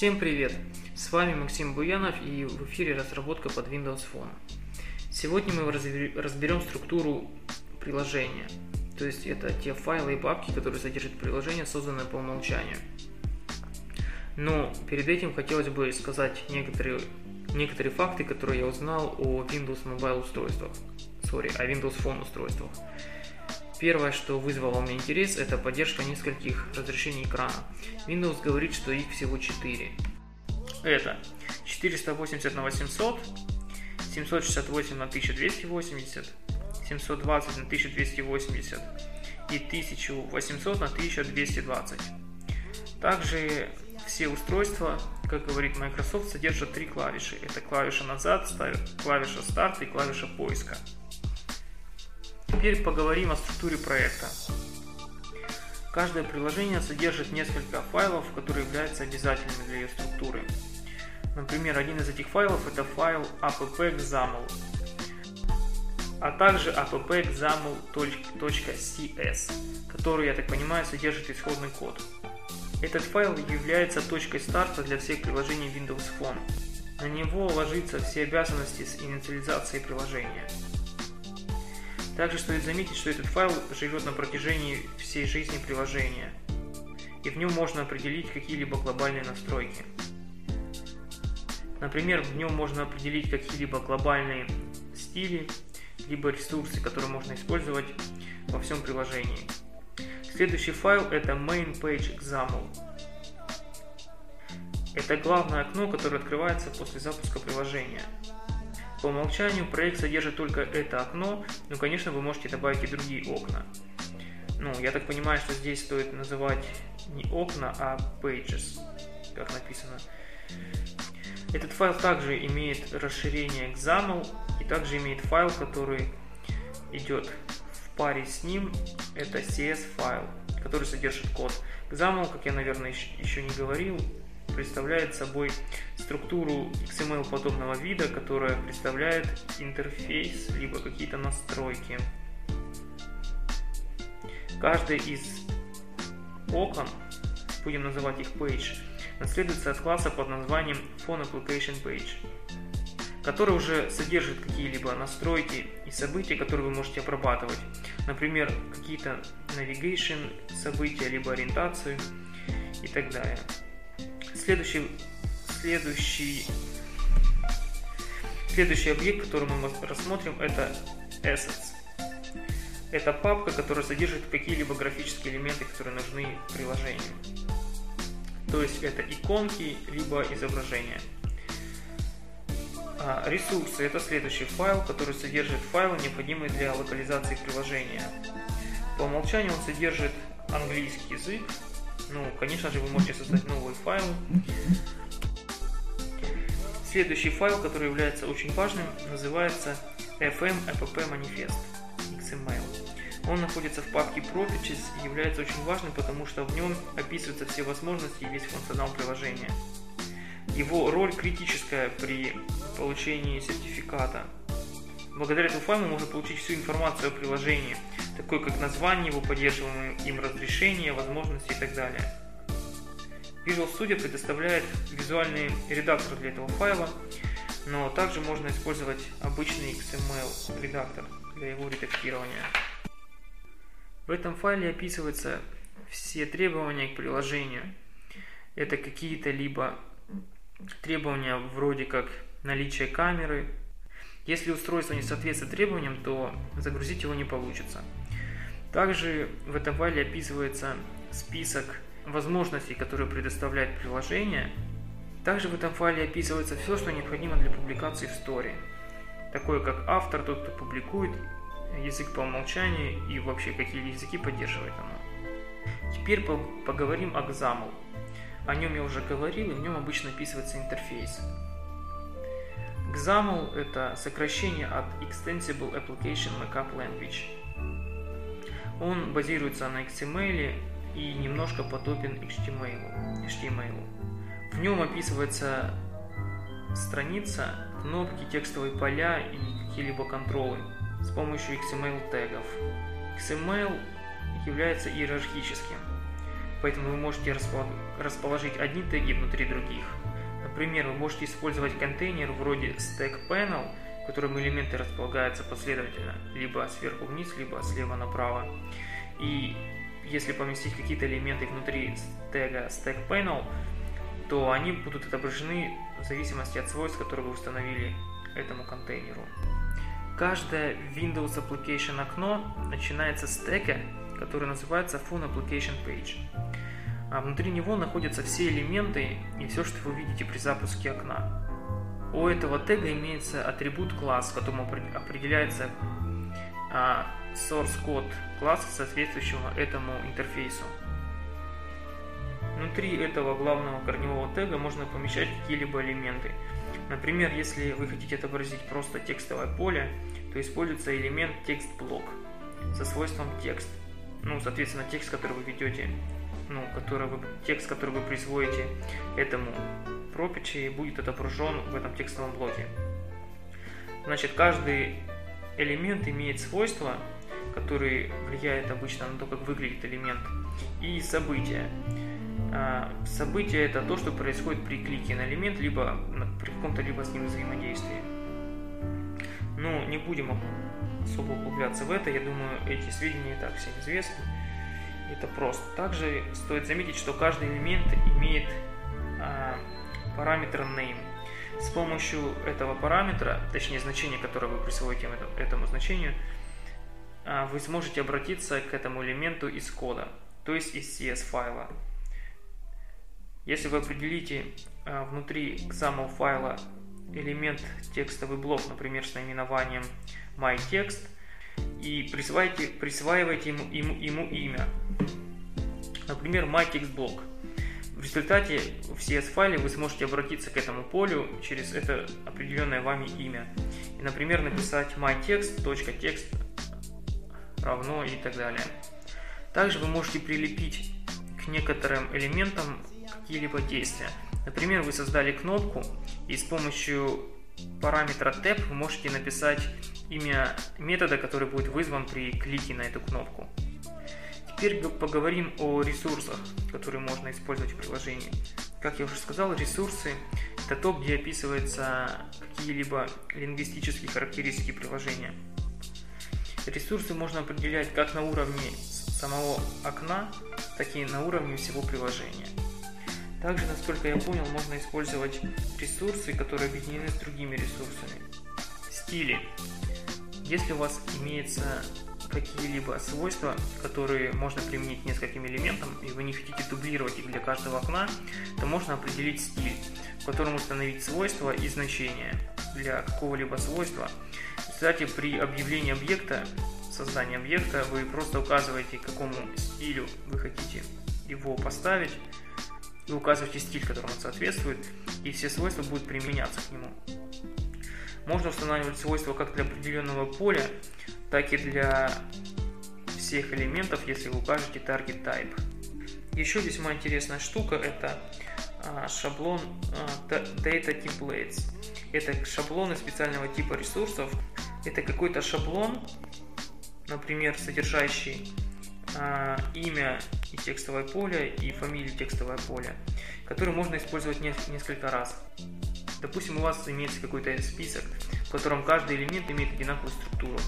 Всем привет! С вами Максим Буянов и в эфире разработка под Windows Phone. Сегодня мы разберем структуру приложения, то есть это те файлы и папки, которые содержат приложение, созданное по умолчанию. Но перед этим хотелось бы сказать некоторые, некоторые факты, которые я узнал о Windows Mobile устройствах, sorry, о Windows Phone устройствах. Первое, что вызвало у меня интерес, это поддержка нескольких разрешений экрана. Windows говорит, что их всего 4. Это 480 на 800, 768 на 1280, 720 на 1280 и 1800 на 1220. Также все устройства, как говорит Microsoft, содержат три клавиши. Это клавиша назад, клавиша старта и клавиша поиска. Теперь поговорим о структуре проекта. Каждое приложение содержит несколько файлов, которые являются обязательными для ее структуры. Например, один из этих файлов это файл app.xaml, а также app.xaml.cs, который, я так понимаю, содержит исходный код. Этот файл является точкой старта для всех приложений Windows Phone. На него ложатся все обязанности с инициализацией приложения. Также стоит заметить, что этот файл живет на протяжении всей жизни приложения, и в нем можно определить какие-либо глобальные настройки. Например, в нем можно определить какие-либо глобальные стили, либо ресурсы, которые можно использовать во всем приложении. Следующий файл это main page example. Это главное окно, которое открывается после запуска приложения. По умолчанию проект содержит только это окно, но, конечно, вы можете добавить и другие окна. Ну, я так понимаю, что здесь стоит называть не окна, а pages, как написано. Этот файл также имеет расширение XAML и также имеет файл, который идет в паре с ним. Это CS файл, который содержит код. XAML, как я, наверное, еще не говорил, представляет собой структуру XML подобного вида, которая представляет интерфейс либо какие-то настройки. Каждый из окон, будем называть их page, наследуется от класса под названием Phone Application Page, который уже содержит какие-либо настройки и события, которые вы можете обрабатывать. Например, какие-то navigation события, либо ориентацию и так далее. Следующий, следующий, следующий объект, который мы рассмотрим, это Assets. Это папка, которая содержит какие-либо графические элементы, которые нужны приложению. То есть это иконки, либо изображения. А, ресурсы – это следующий файл, который содержит файлы, необходимые для локализации приложения. По умолчанию он содержит английский язык, ну, конечно же, вы можете создать новый файл. Следующий файл, который является очень важным, называется FM App Manifest XML. Он находится в папке Properties и является очень важным, потому что в нем описываются все возможности и весь функционал приложения. Его роль критическая при получении сертификата. Благодаря этому файлу можно получить всю информацию о приложении – такой как название его, поддерживаемое им разрешение, возможности и так далее. Visual Studio предоставляет визуальный редактор для этого файла, но также можно использовать обычный XML редактор для его редактирования. В этом файле описываются все требования к приложению. Это какие-то либо требования вроде как наличие камеры. Если устройство не соответствует требованиям, то загрузить его не получится. Также в этом файле описывается список возможностей, которые предоставляет приложение. Также в этом файле описывается все, что необходимо для публикации в Story. Такое как автор, тот, кто публикует, язык по умолчанию и вообще какие языки поддерживает оно. Теперь поговорим о XAML. О нем я уже говорил, и в нем обычно описывается интерфейс. XAML – это сокращение от Extensible Application Markup Language – он базируется на XML и немножко подобен HTML. HTML. В нем описывается страница, кнопки, текстовые поля и какие-либо контролы с помощью XML тегов. XML является иерархическим, поэтому вы можете расположить одни теги внутри других. Например, вы можете использовать контейнер вроде Stack Panel, в котором элементы располагаются последовательно, либо сверху вниз, либо слева направо. И если поместить какие-то элементы внутри тега Stack Panel, то они будут отображены в зависимости от свойств, которые вы установили этому контейнеру. Каждое Windows Application окно начинается с тега, который называется Phone Application Page. А внутри него находятся все элементы и все, что вы видите при запуске окна. У этого тега имеется атрибут класс, которому определяется а, source код класса, соответствующего этому интерфейсу. Внутри этого главного корневого тега можно помещать какие-либо элементы. Например, если вы хотите отобразить просто текстовое поле, то используется элемент текст-блок со свойством текст. Ну, соответственно, текст, который вы ведете, ну, который вы, текст, который вы присвоите этому пропичи, будет отображен в этом текстовом блоке. Значит, каждый элемент имеет свойства, которые влияют обычно на то, как выглядит элемент, и события. А, событие это то, что происходит при клике на элемент, либо при каком-то либо с ним взаимодействии. Ну, не будем особо углубляться в это, я думаю, эти сведения и так всем известны. Это просто. Также стоит заметить, что каждый элемент имеет а, параметр name. С помощью этого параметра, точнее значения, которое вы присвоите этому значению, а, вы сможете обратиться к этому элементу из кода, то есть из CS файла. Если вы определите а, внутри самого файла элемент текстовый блок, например, с наименованием myText, и присваиваете, присваиваете ему, ему, ему имя, например, myTextBlock. В результате в CS-файле вы сможете обратиться к этому полю через это определенное вами имя. И, например, написать myText.text равно и так далее. Также вы можете прилепить к некоторым элементам какие-либо действия. Например, вы создали кнопку и с помощью параметра tab вы можете написать имя метода, который будет вызван при клике на эту кнопку. Теперь поговорим о ресурсах, которые можно использовать в приложении. Как я уже сказал, ресурсы – это то, где описываются какие-либо лингвистические характеристики приложения. Ресурсы можно определять как на уровне самого окна, так и на уровне всего приложения. Также, насколько я понял, можно использовать ресурсы, которые объединены с другими ресурсами. Стили. Если у вас имеется какие-либо свойства, которые можно применить нескольким элементам, и вы не хотите дублировать их для каждого окна, то можно определить стиль, в котором установить свойства и значения для какого-либо свойства. Кстати, при объявлении объекта, создании объекта, вы просто указываете, к какому стилю вы хотите его поставить, вы указываете стиль, которому он соответствует, и все свойства будут применяться к нему. Можно устанавливать свойства как для определенного поля, так и для всех элементов, если вы укажете target type. Еще весьма интересная штука это а, шаблон а, Data Templates. Это шаблоны специального типа ресурсов. Это какой-то шаблон, например, содержащий а, имя и текстовое поле, и фамилию текстовое поле, который можно использовать несколько раз. Допустим, у вас имеется какой-то список, в котором каждый элемент имеет одинаковую структуру.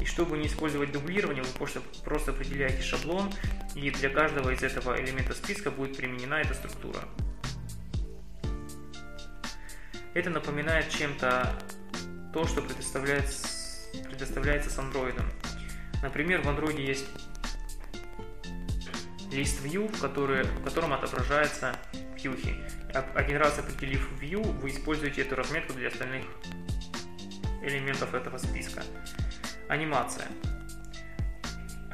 И чтобы не использовать дублирование, вы просто, просто определяете шаблон, и для каждого из этого элемента списка будет применена эта структура. Это напоминает чем-то то, что предоставляется, предоставляется с Android. Например, в Android есть лист view, в, который, в котором отображается вьюхи. Один раз определив view, вы используете эту разметку для остальных элементов этого списка. Анимация.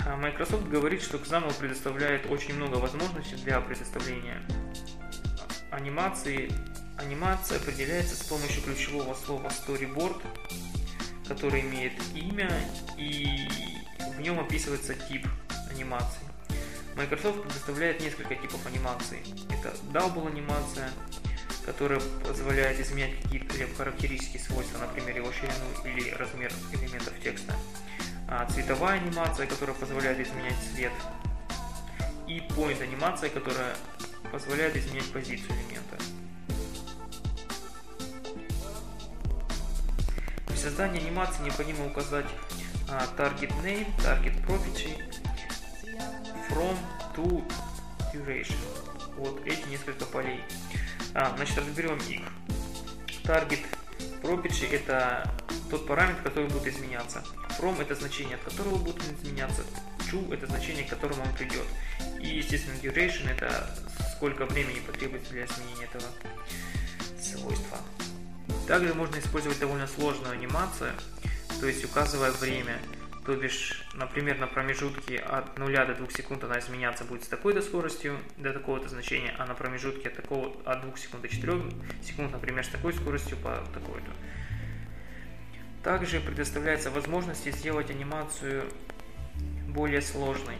А Microsoft говорит, что XAML предоставляет очень много возможностей для предоставления анимации. Анимация определяется с помощью ключевого слова storyboard, который имеет имя и в нем описывается тип анимации. Microsoft предоставляет несколько типов анимации. Это Double анимация, которая позволяет изменять какие-то характеристики свойства, например, его ширину или размер элементов текста. А цветовая анимация, которая позволяет изменять цвет. И Point анимация, которая позволяет изменять позицию элемента. При создании анимации необходимо указать а, target name, target property, from, to, duration. Вот эти несколько полей. А, значит, разберем их. Target property это тот параметр, который будет изменяться. From это значение, от которого будет изменяться. To это значение, к которому он придет. И, естественно, duration это сколько времени потребуется для изменения этого свойства. Также можно использовать довольно сложную анимацию, то есть указывая время. То бишь, например, на промежутке от 0 до 2 секунд она изменяться будет с такой-то скоростью до такого-то значения, а на промежутке от, такого, от 2 секунд до 4 секунд, например, с такой скоростью по такой-то. Также предоставляется возможность сделать анимацию более сложной.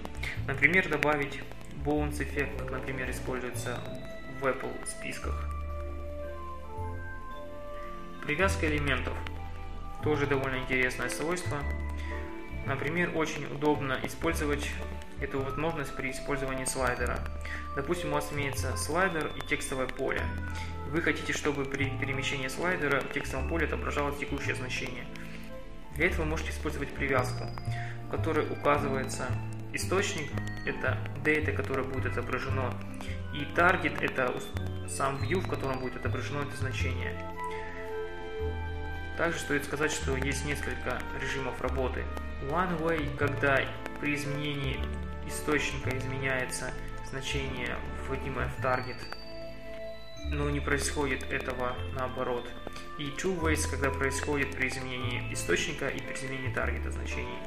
Например, добавить bounce эффект, как, например, используется в Apple списках. Привязка элементов. Тоже довольно интересное свойство. Например, очень удобно использовать эту возможность при использовании слайдера. Допустим, у вас имеется слайдер и текстовое поле. Вы хотите, чтобы при перемещении слайдера в текстовом поле отображалось текущее значение. Для этого вы можете использовать привязку, в которой указывается источник, это data, которое будет отображено, и target, это сам view, в котором будет отображено это значение. Также стоит сказать, что есть несколько режимов работы. One way, когда при изменении источника изменяется значение, вводимое в таргет, но не происходит этого наоборот. И two ways, когда происходит при изменении источника и при изменении таргета значений.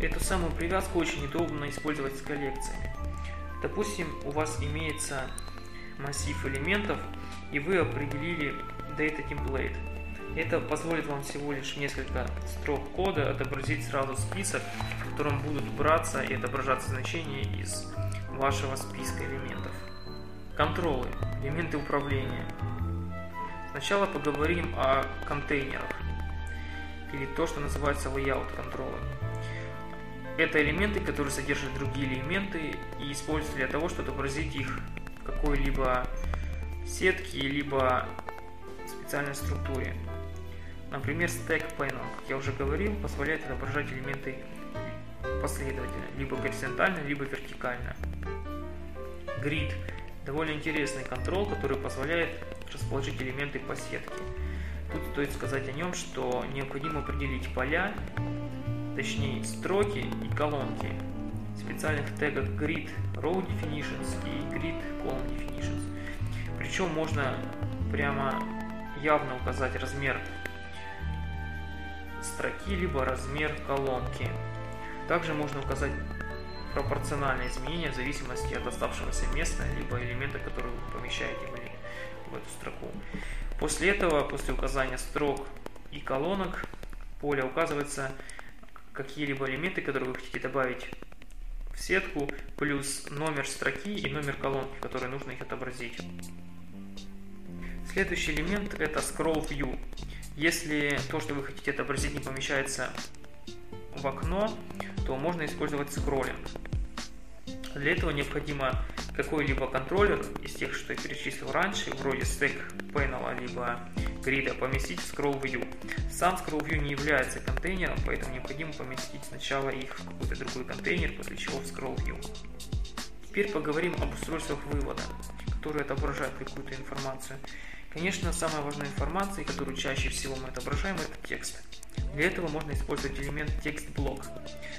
Эту самую привязку очень удобно использовать с коллекциями. Допустим, у вас имеется массив элементов, и вы определили data template – это позволит вам всего лишь несколько строк кода отобразить сразу список, в котором будут браться и отображаться значения из вашего списка элементов. Контролы, элементы управления. Сначала поговорим о контейнерах, или то, что называется layout контролы. Это элементы, которые содержат другие элементы и используются для того, чтобы отобразить их в какой-либо сетке, либо специальной структуре. Например, Stack Panel, как я уже говорил, позволяет отображать элементы последовательно, либо горизонтально, либо вертикально. Grid – довольно интересный контроль, который позволяет расположить элементы по сетке. Тут стоит сказать о нем, что необходимо определить поля, точнее строки и колонки в специальных тегах grid row definitions и grid column definitions. Причем можно прямо явно указать размер строки, либо размер колонки. Также можно указать пропорциональные изменения в зависимости от оставшегося места, либо элемента, который вы помещаете в эту строку. После этого, после указания строк и колонок, поля указывается какие-либо элементы, которые вы хотите добавить в сетку, плюс номер строки и номер колонки, в которой нужно их отобразить. Следующий элемент это Scroll View. Если то, что вы хотите отобразить, не помещается в окно, то можно использовать скроллинг. Для этого необходимо какой-либо контроллер из тех, что я перечислил раньше, вроде Stack Panel либо грида, поместить в Scroll View. Сам Scroll View не является контейнером, поэтому необходимо поместить сначала их в какой-то другой контейнер, после чего в Scroll View. Теперь поговорим об устройствах вывода, которые отображают какую-то информацию. Конечно, самая важная информация, которую чаще всего мы отображаем, это текст. Для этого можно использовать элемент текст-блок,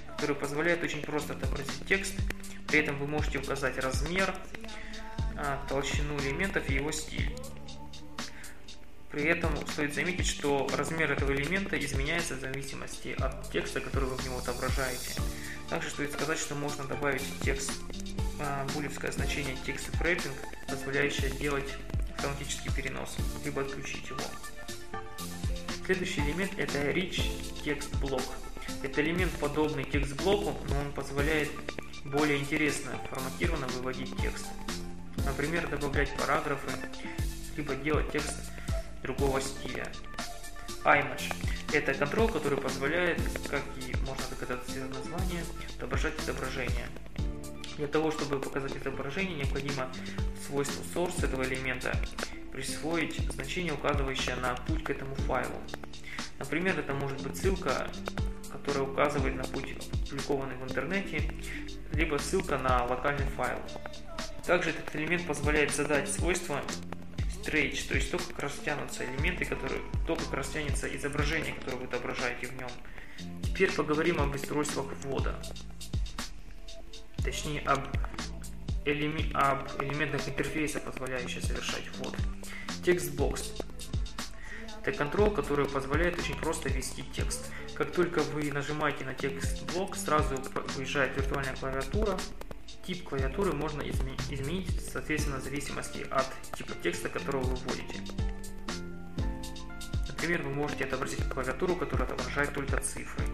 который позволяет очень просто отобразить текст. При этом вы можете указать размер, а, толщину элементов и его стиль. При этом стоит заметить, что размер этого элемента изменяется в зависимости от текста, который вы в него отображаете. Также стоит сказать, что можно добавить текст, а, булевское значение текст wrapping, позволяющее делать автоматический перенос, либо отключить его. Следующий элемент это Rich Text Block. Это элемент подобный текст-блоку, но он позволяет более интересно форматированно выводить текст. Например, добавлять параграфы, либо делать текст другого стиля. iMage – это контроль, который позволяет, как и можно догадаться из названия, отображать отображение. Для того, чтобы показать изображение, необходимо свойство source этого элемента присвоить значение, указывающее на путь к этому файлу. Например, это может быть ссылка, которая указывает на путь, опубликованный в интернете, либо ссылка на локальный файл. Также этот элемент позволяет задать свойства stretch, то есть то, как растянутся элементы, которые, то, как растянется изображение, которое вы отображаете в нем. Теперь поговорим об устройствах ввода. Точнее, об, элеме, об элементах интерфейса, позволяющих совершать ввод. TextBox. Это контрол, который позволяет очень просто ввести текст. Как только вы нажимаете на TextBlock, сразу выезжает виртуальная клавиатура. Тип клавиатуры можно изменить, соответственно, в зависимости от типа текста, которого вы вводите. Например, вы можете отобразить клавиатуру, которая отображает только цифры.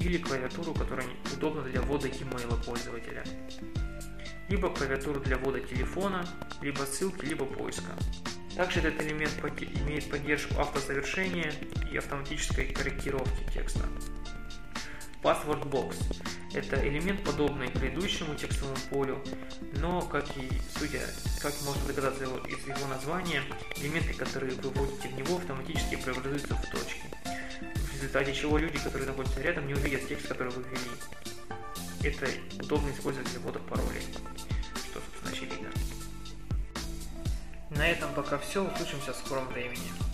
Или клавиатуру, которая удобна для ввода e-mail пользователя. Либо клавиатуру для ввода телефона, либо ссылки, либо поиска. Также этот элемент имеет поддержку автозавершения и автоматической корректировки текста. Password Box – это элемент, подобный предыдущему текстовому полю, но, как и судя, как можно догадаться из его названия, элементы, которые вы вводите в него, автоматически преобразуются в точки, результате чего люди, которые находятся рядом, не увидят текст, который вы ввели. Это удобно использовать для ввода паролей, что, собственно, очевидно. На этом пока все, услышимся в скором времени.